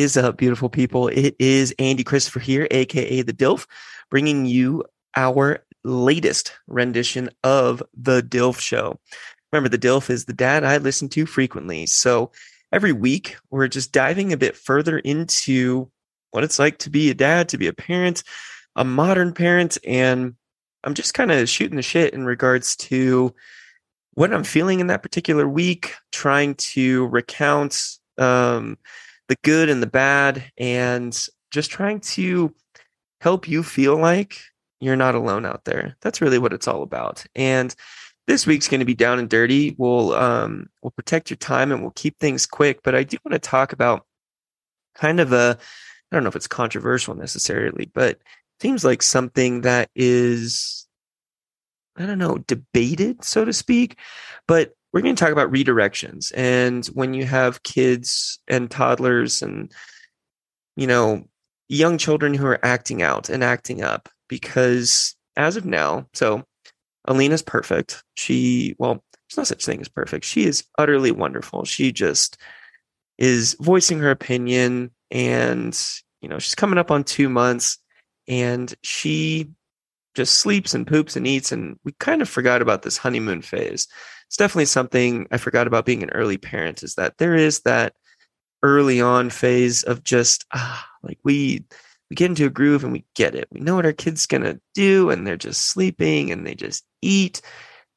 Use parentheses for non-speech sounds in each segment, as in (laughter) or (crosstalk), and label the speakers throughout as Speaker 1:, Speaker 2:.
Speaker 1: Is up, beautiful people? It is Andy Christopher here, aka the DILF, bringing you our latest rendition of The DILF Show. Remember, The DILF is the dad I listen to frequently. So every week, we're just diving a bit further into what it's like to be a dad, to be a parent, a modern parent. And I'm just kind of shooting the shit in regards to what I'm feeling in that particular week, trying to recount um, the good and the bad, and just trying to help you feel like you're not alone out there. That's really what it's all about. And this week's going to be down and dirty. We'll um, we'll protect your time and we'll keep things quick. But I do want to talk about kind of a I don't know if it's controversial necessarily, but seems like something that is I don't know debated, so to speak. But we're going to talk about redirections and when you have kids and toddlers and you know young children who are acting out and acting up because as of now so alina's perfect. She well there's no such thing as perfect. She is utterly wonderful. She just is voicing her opinion and you know she's coming up on two months and she just sleeps and poops and eats and we kind of forgot about this honeymoon phase it's definitely something I forgot about being an early parent is that there is that early on phase of just ah, like we we get into a groove and we get it. We know what our kids gonna do, and they're just sleeping and they just eat,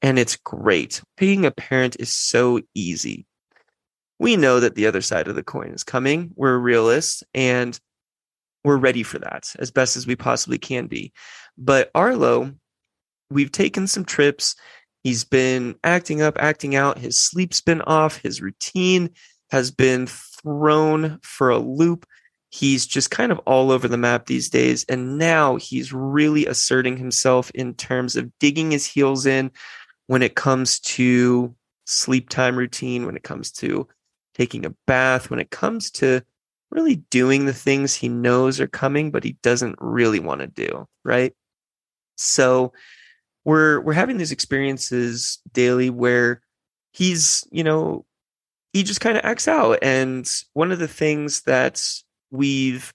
Speaker 1: and it's great. Being a parent is so easy. We know that the other side of the coin is coming. We're realists and we're ready for that as best as we possibly can be. But Arlo, we've taken some trips He's been acting up, acting out. His sleep's been off. His routine has been thrown for a loop. He's just kind of all over the map these days. And now he's really asserting himself in terms of digging his heels in when it comes to sleep time routine, when it comes to taking a bath, when it comes to really doing the things he knows are coming, but he doesn't really want to do. Right. So, we're we're having these experiences daily where he's you know he just kind of acts out. And one of the things that we've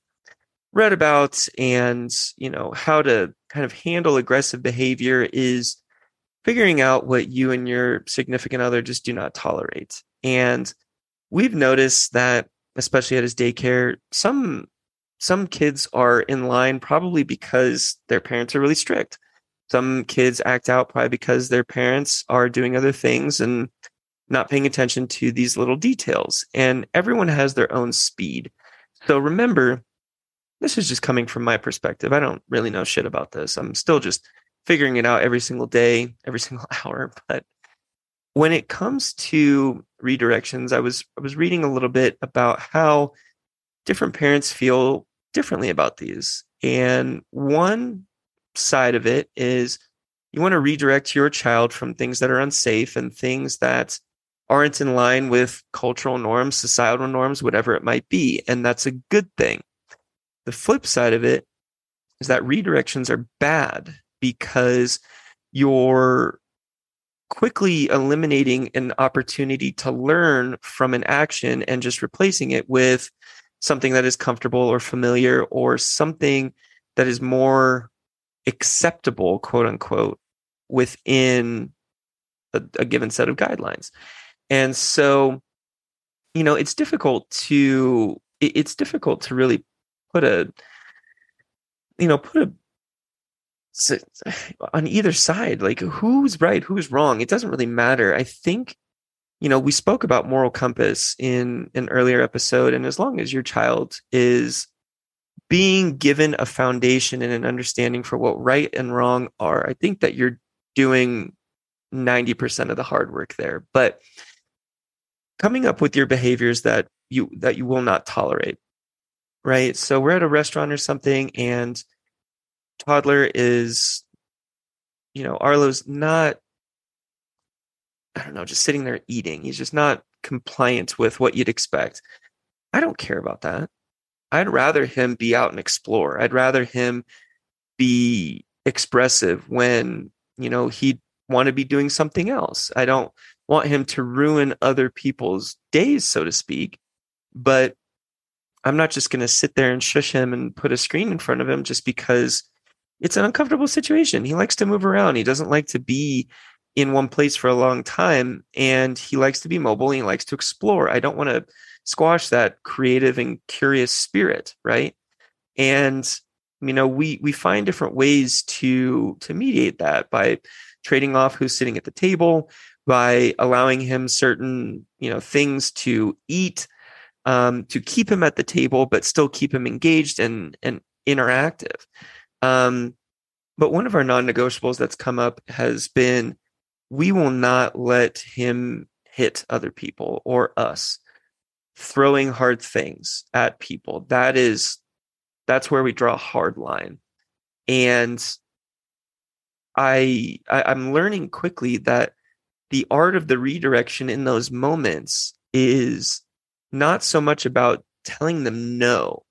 Speaker 1: read about and you know how to kind of handle aggressive behavior is figuring out what you and your significant other just do not tolerate. And we've noticed that especially at his daycare some some kids are in line probably because their parents are really strict some kids act out probably because their parents are doing other things and not paying attention to these little details. And everyone has their own speed. So remember, this is just coming from my perspective. I don't really know shit about this. I'm still just figuring it out every single day, every (laughs) single hour. But when it comes to redirections, I was I was reading a little bit about how different parents feel differently about these. And one side of it is you want to redirect your child from things that are unsafe and things that aren't in line with cultural norms, societal norms, whatever it might be. And that's a good thing. The flip side of it is that redirections are bad because you're quickly eliminating an opportunity to learn from an action and just replacing it with something that is comfortable or familiar or something that is more acceptable, quote unquote, within a, a given set of guidelines. And so, you know, it's difficult to it's difficult to really put a you know put a on either side. Like who's right who's wrong? It doesn't really matter. I think you know we spoke about moral compass in an earlier episode and as long as your child is being given a foundation and an understanding for what right and wrong are, I think that you're doing 90% of the hard work there. But coming up with your behaviors that you that you will not tolerate. Right? So we're at a restaurant or something and toddler is you know, Arlo's not I don't know, just sitting there eating. He's just not compliant with what you'd expect. I don't care about that. I'd rather him be out and explore. I'd rather him be expressive when, you know, he'd want to be doing something else. I don't want him to ruin other people's days, so to speak. But I'm not just going to sit there and shush him and put a screen in front of him just because it's an uncomfortable situation. He likes to move around. He doesn't like to be in one place for a long time and he likes to be mobile. And he likes to explore. I don't want to squash that creative and curious spirit, right? And you know, we we find different ways to to mediate that by trading off who's sitting at the table, by allowing him certain, you know, things to eat um, to keep him at the table, but still keep him engaged and, and interactive. Um, but one of our non negotiables that's come up has been we will not let him hit other people or us throwing hard things at people. That is, that's where we draw a hard line. And I, I I'm learning quickly that the art of the redirection in those moments is not so much about telling them no,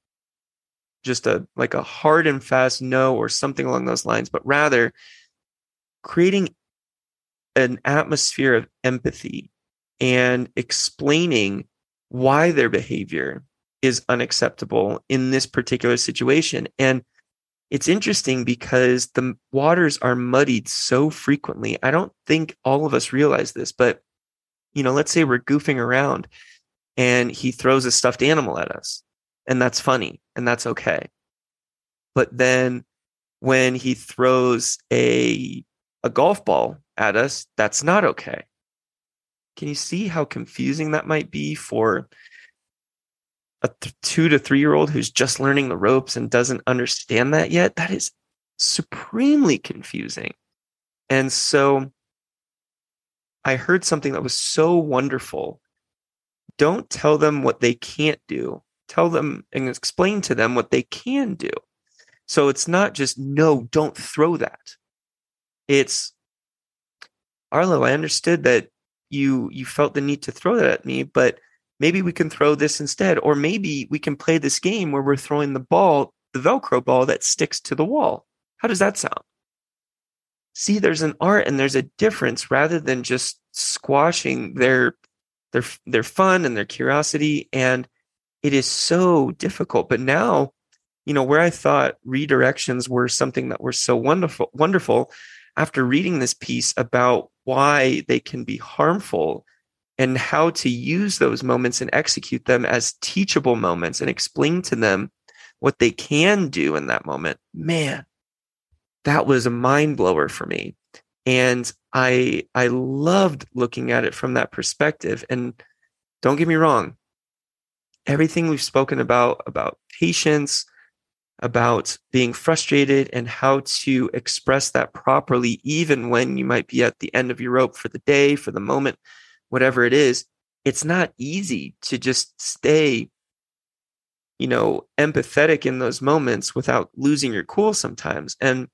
Speaker 1: just a like a hard and fast no or something along those lines, but rather creating an atmosphere of empathy and explaining why their behavior is unacceptable in this particular situation. And it's interesting because the waters are muddied so frequently. I don't think all of us realize this, but you know, let's say we're goofing around and he throws a stuffed animal at us. And that's funny and that's okay. But then when he throws a a golf ball at us, that's not okay. Can you see how confusing that might be for a th- 2 to 3 year old who's just learning the ropes and doesn't understand that yet? That is supremely confusing. And so I heard something that was so wonderful don't tell them what they can't do. Tell them and explain to them what they can do. So it's not just, no, don't throw that. It's, Arlo, I understood that you you felt the need to throw that at me, but maybe we can throw this instead. Or maybe we can play this game where we're throwing the ball, the Velcro ball that sticks to the wall. How does that sound? See, there's an art and there's a difference rather than just squashing their their their fun and their curiosity and it is so difficult but now you know where i thought redirections were something that were so wonderful wonderful after reading this piece about why they can be harmful and how to use those moments and execute them as teachable moments and explain to them what they can do in that moment man that was a mind blower for me. And i i loved looking at it from that perspective. And don't get me wrong everything we've spoken about about patience about being frustrated and how to express that properly even when you might be at the end of your rope for the day for the moment whatever it is it's not easy to just stay you know empathetic in those moments without losing your cool sometimes. And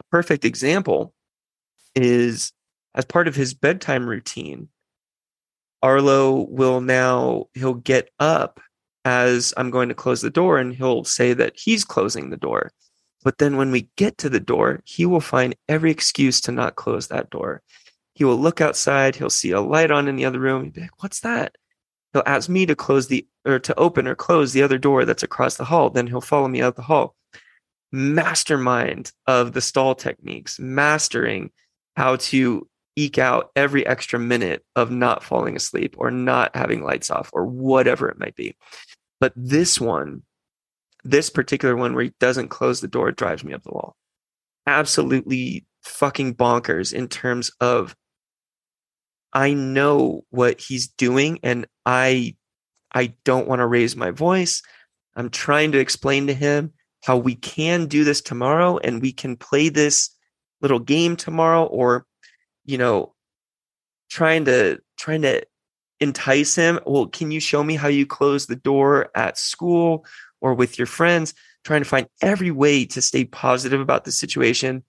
Speaker 1: a perfect example is as part of his bedtime routine, Arlo will now, he'll get up as I'm going to close the door and he'll say that he's closing the door. But then when we get to the door, he will find every excuse to not close that door. He will look outside, he'll see a light on in the other room. He'll be like, What's that? He'll ask me to close the or to open or close the other door that's across the hall. Then he'll follow me out the hall. Mastermind of the stall techniques, mastering how to eke out every extra minute of not falling asleep or not having lights off or whatever it might be. But this one, this particular one where he doesn't close the door drives me up the wall. Absolutely fucking bonkers in terms of I know what he's doing and I I don't want to raise my voice. I'm trying to explain to him how we can do this tomorrow and we can play this little game tomorrow or you know trying to trying to entice him? Well can you show me how you close the door at school or with your friends? Trying to find every way to stay positive about the situation.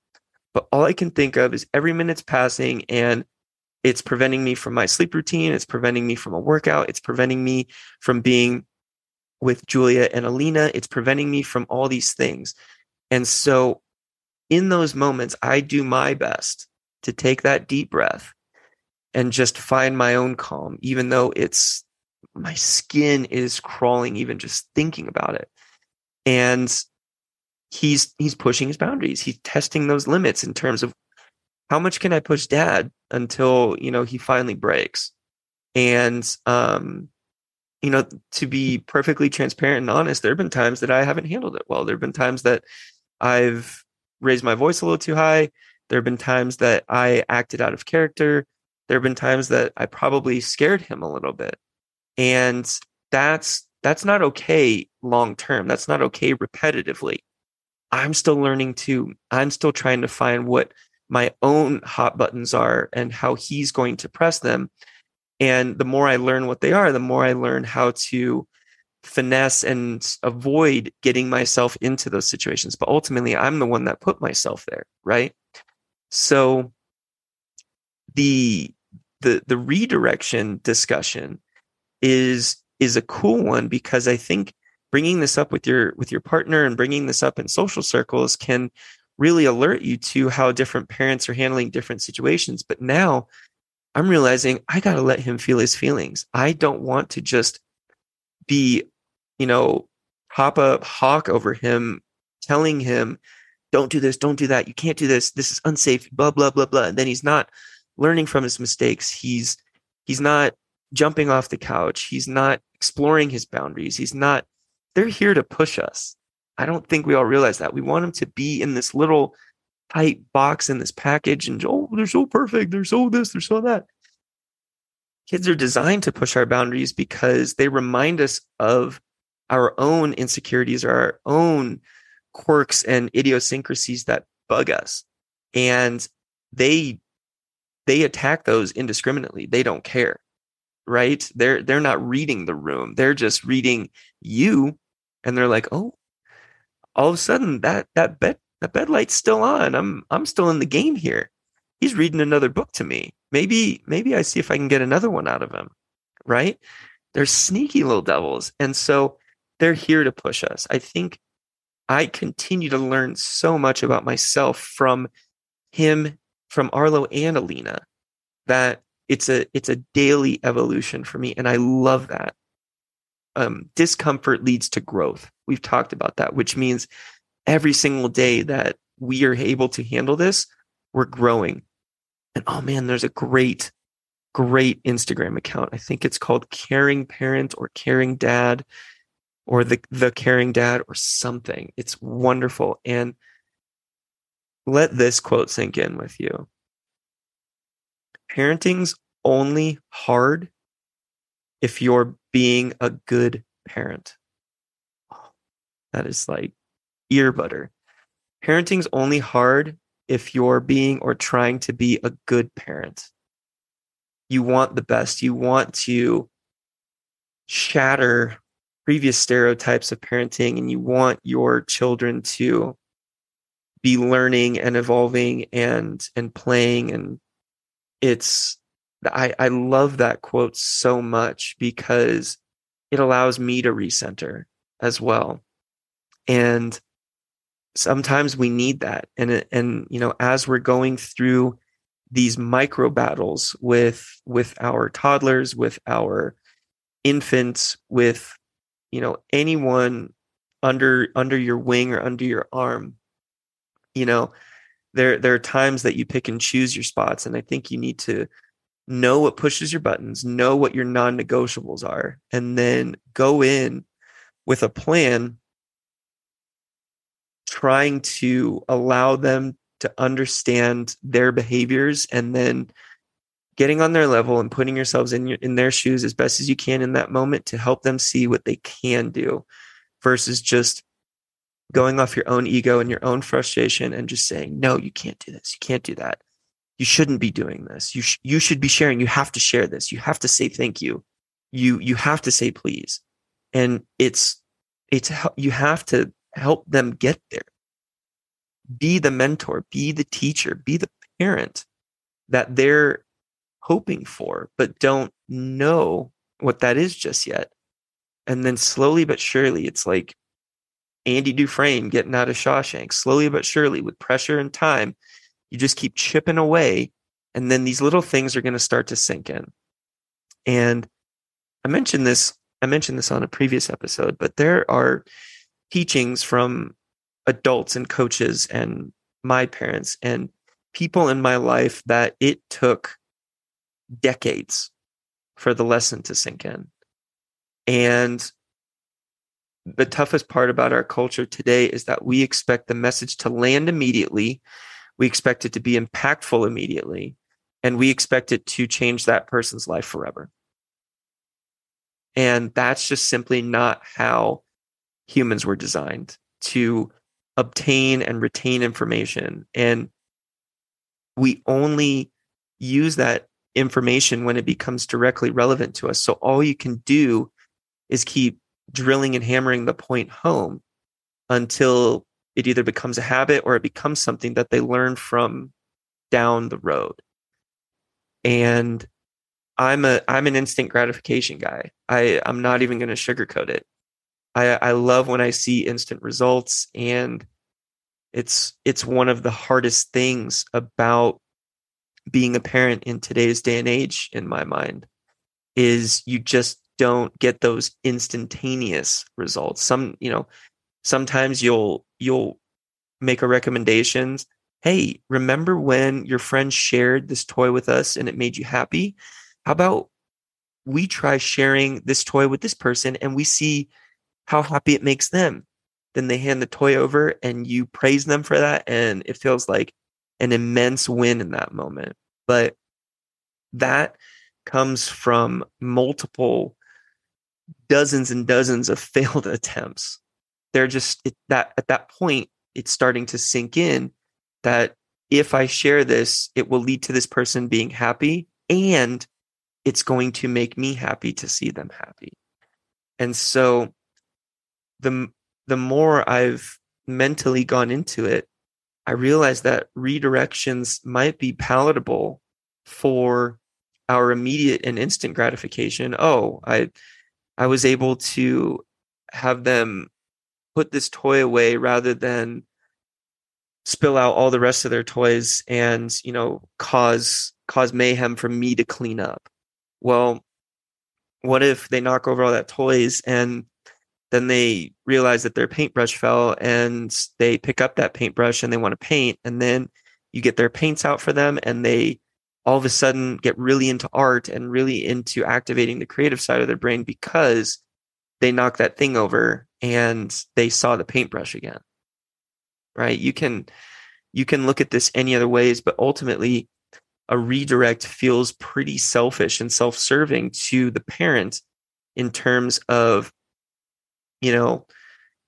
Speaker 1: But all i can think of is every minute's passing and it's preventing me from my sleep routine. It's preventing me from a workout. It's preventing me from being with julia and alina. It's preventing me from all these things. And so in those moments, I do my best to take that deep breath and just find my own calm, even though it's my skin is crawling even just thinking about it. And he's he's pushing his boundaries. He's testing those limits in terms of how much can I push dad until, you know, he finally breaks. And um you know, to be perfectly transparent and honest, there have been times that I haven't handled it well. There have been times that I've raised my voice a little too high. There have been times that I acted out of character. There have been times that I probably scared him a little bit. And that's that's not okay long term. That's not okay repetitively. I'm still learning too. I'm still trying to find what my own hot buttons are and how he's going to press them. And the more I learn what they are, the more I learn how to finesse and avoid getting myself into those situations. But ultimately, I'm the one that put myself there, right? So the the the redirection discussion is is a cool one because I think bringing this up with your with your partner and bringing this up in social circles can really alert you to how different parents are handling different situations. But now I'm realizing I got to let him feel his feelings. I don't want to just be, you know, hop up hawk over him, telling him, don't do this, don't do that, you can't do this, this is unsafe, blah, blah, blah, blah. And then he's not learning from his mistakes. He's he's not jumping off the couch. He's not exploring his boundaries. He's not, they're here to push us. I don't think we all realize that. We want them to be in this little tight box in this package and, oh, they're so perfect. They're so this, they're so that. Kids are designed to push our boundaries because they remind us of our own insecurities or our own quirks and idiosyncrasies that bug us. And they they attack those indiscriminately. They don't care right? They're they're not reading the room. They're just reading you and they're like, "Oh, all of a sudden that that bed that bed light's still on. I'm I'm still in the game here. He's reading another book to me. Maybe maybe I see if I can get another one out of him." Right? They're sneaky little devils. And so they're here to push us. I think I continue to learn so much about myself from him, from Arlo and Alina, that it's a it's a daily evolution for me and i love that. Um, discomfort leads to growth. We've talked about that which means every single day that we are able to handle this we're growing. And oh man there's a great great instagram account. I think it's called caring parent or caring dad or the the caring dad or something. It's wonderful. And let this quote sink in with you parenting's only hard if you're being a good parent. That is like ear butter. Parenting's only hard if you're being or trying to be a good parent. You want the best. You want to shatter previous stereotypes of parenting and you want your children to be learning and evolving and and playing and it's I, I love that quote so much because it allows me to recenter as well. And sometimes we need that. And, and, you know, as we're going through these micro battles with, with our toddlers, with our infants, with, you know, anyone under, under your wing or under your arm, you know, there, there are times that you pick and choose your spots. And I think you need to, know what pushes your buttons, know what your non negotiables are, and then go in with a plan trying to allow them to understand their behaviors and then getting on their level and putting yourselves in your, in their shoes as best as you can in that moment to help them see what they can do versus just going off your own ego and your own frustration and just saying no you can't do this you can't do that you shouldn't be doing this. You sh- you should be sharing. You have to share this. You have to say thank you. You you have to say please. And it's it's you have to help them get there. Be the mentor, be the teacher, be the parent that they're hoping for but don't know what that is just yet. And then slowly but surely it's like Andy Dufresne getting out of Shawshank, slowly but surely with pressure and time you just keep chipping away, and then these little things are going to start to sink in. And I mentioned this I mentioned this on a previous episode, but there are teachings from adults and coaches and my parents and people in my life that it took decades for the lesson to sink in. And the toughest part about our culture today is that we expect the message to land immediately. We expect it to be impactful immediately. And we expect it to change that person's life forever. And that's just simply not how humans were designed to obtain and retain information. And we only use that information when it becomes directly relevant to us. So all you can do is keep drilling and hammering the point home until it either becomes a habit or it becomes something that they learn from down the road. And I'm a I'm an instant gratification guy. I I'm not even going to sugarcoat it. I I love when I see instant results and it's it's one of the hardest things about being a parent in today's day and age in my mind is you just don't get those instantaneous results. Some, you know, sometimes you'll you'll make a recommendations. Hey, remember when your friend shared this toy with us and it made you happy? How about we try sharing this toy with this person and we see how happy it makes them? Then they hand the toy over and you praise them for that. And it feels like an immense win in that moment. But that comes from multiple dozens and dozens of (laughs) failed attempts. They're just it, that at that point, it's starting to sink in that if I share this, it will lead to this person being happy and it's going to make me happy to see them happy. And so the the more I've mentally gone into it, I realized that redirections might be palatable for our immediate and instant gratification. Oh, I I was able to have them put this toy away rather than spill out all the rest of their toys and you know cause cause mayhem for me to clean up. Well what if they knock over all that toys and then they realize that their paintbrush fell and they pick up that paintbrush and they want to paint and then you get their paints out for them and they all of a sudden get really into art and really into activating the creative side of their brain because they knocked that thing over and they saw the paintbrush again right? You can you can look at this any other ways but ultimately a redirect feels pretty selfish and self-serving to the parent in terms of you know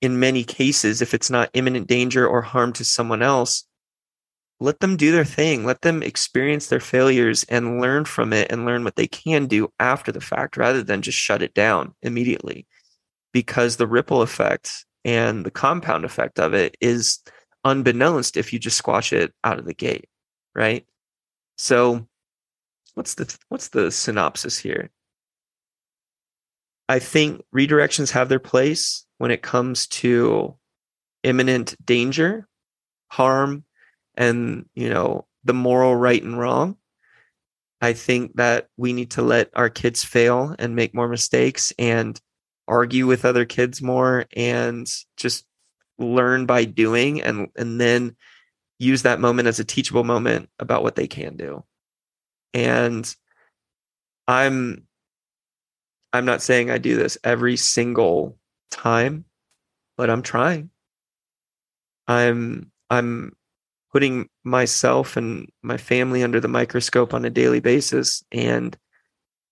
Speaker 1: in many cases if it's not imminent danger or harm to someone else let them do their thing. Let them experience their failures and learn from it and learn what they can do after the fact rather than just shut it down immediately. Because the ripple effect and the compound effect of it is unbeknownst if you just squash it out of the gate, right? So what's the what's the synopsis here? I think redirections have their place when it comes to imminent danger, harm, and you know the moral right and wrong i think that we need to let our kids fail and make more mistakes and argue with other kids more and just learn by doing and and then use that moment as a teachable moment about what they can do. And i'm i'm not saying i do this every single time but i'm trying. I'm i'm putting myself and my family under the microscope on a daily basis and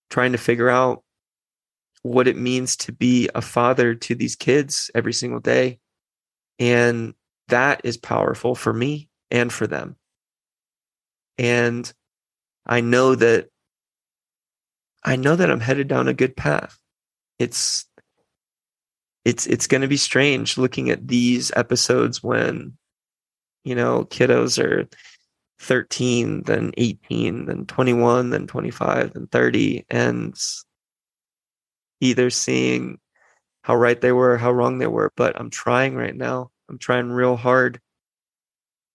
Speaker 1: trying to figure out what it means to be a father to these kids every single day. And that is powerful for me and for them. And I know that I know that I'm headed down a good path. It's it's it's going to be strange looking at these episodes when you know, kiddos are 13, then 18, then 21, then 25, then 30, and either seeing how right they were, how wrong they were. But I'm trying right now. I'm trying real hard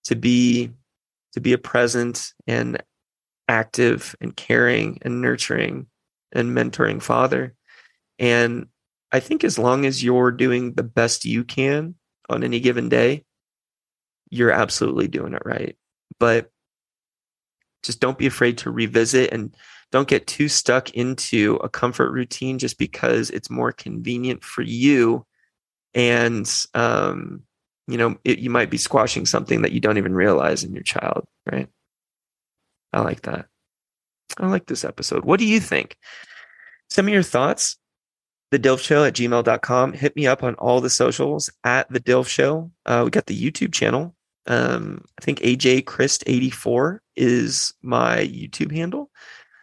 Speaker 1: to be to be a present and active and caring and nurturing and mentoring father. And I think as long as you're doing the best you can on any given day, you're absolutely doing it right. But just don't be afraid to revisit and don't get too stuck into a comfort routine just because it's more convenient for you. And um, you know it, you might be squashing something that you don't even realize in your child right? I like that. I like this episode. What do you think? Send me your thoughts. The dilf show at gmail.com hit me up on all the socials at the dilf show uh, we got the youtube channel um, i think aj christ 84 is my youtube handle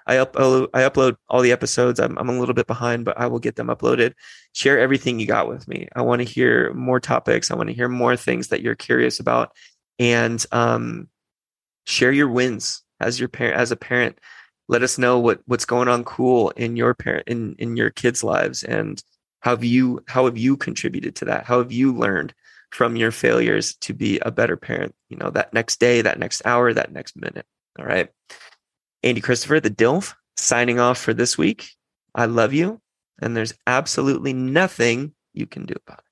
Speaker 1: I upload I upload all the episodes. I'm I'm a little bit behind, but I will get them uploaded. Share everything you got with me. I want to hear more topics. I want to hear more things that you're curious about, and um, share your wins as your parent as a parent. Let us know what what's going on cool in your parent in in your kids' lives, and how have you how have you contributed to that? How have you learned from your failures to be a better parent? You know that next day, that next hour, that next minute. All right. Andy Christopher, the DILF, signing off for this week. I love you, and there's absolutely nothing you can do about it.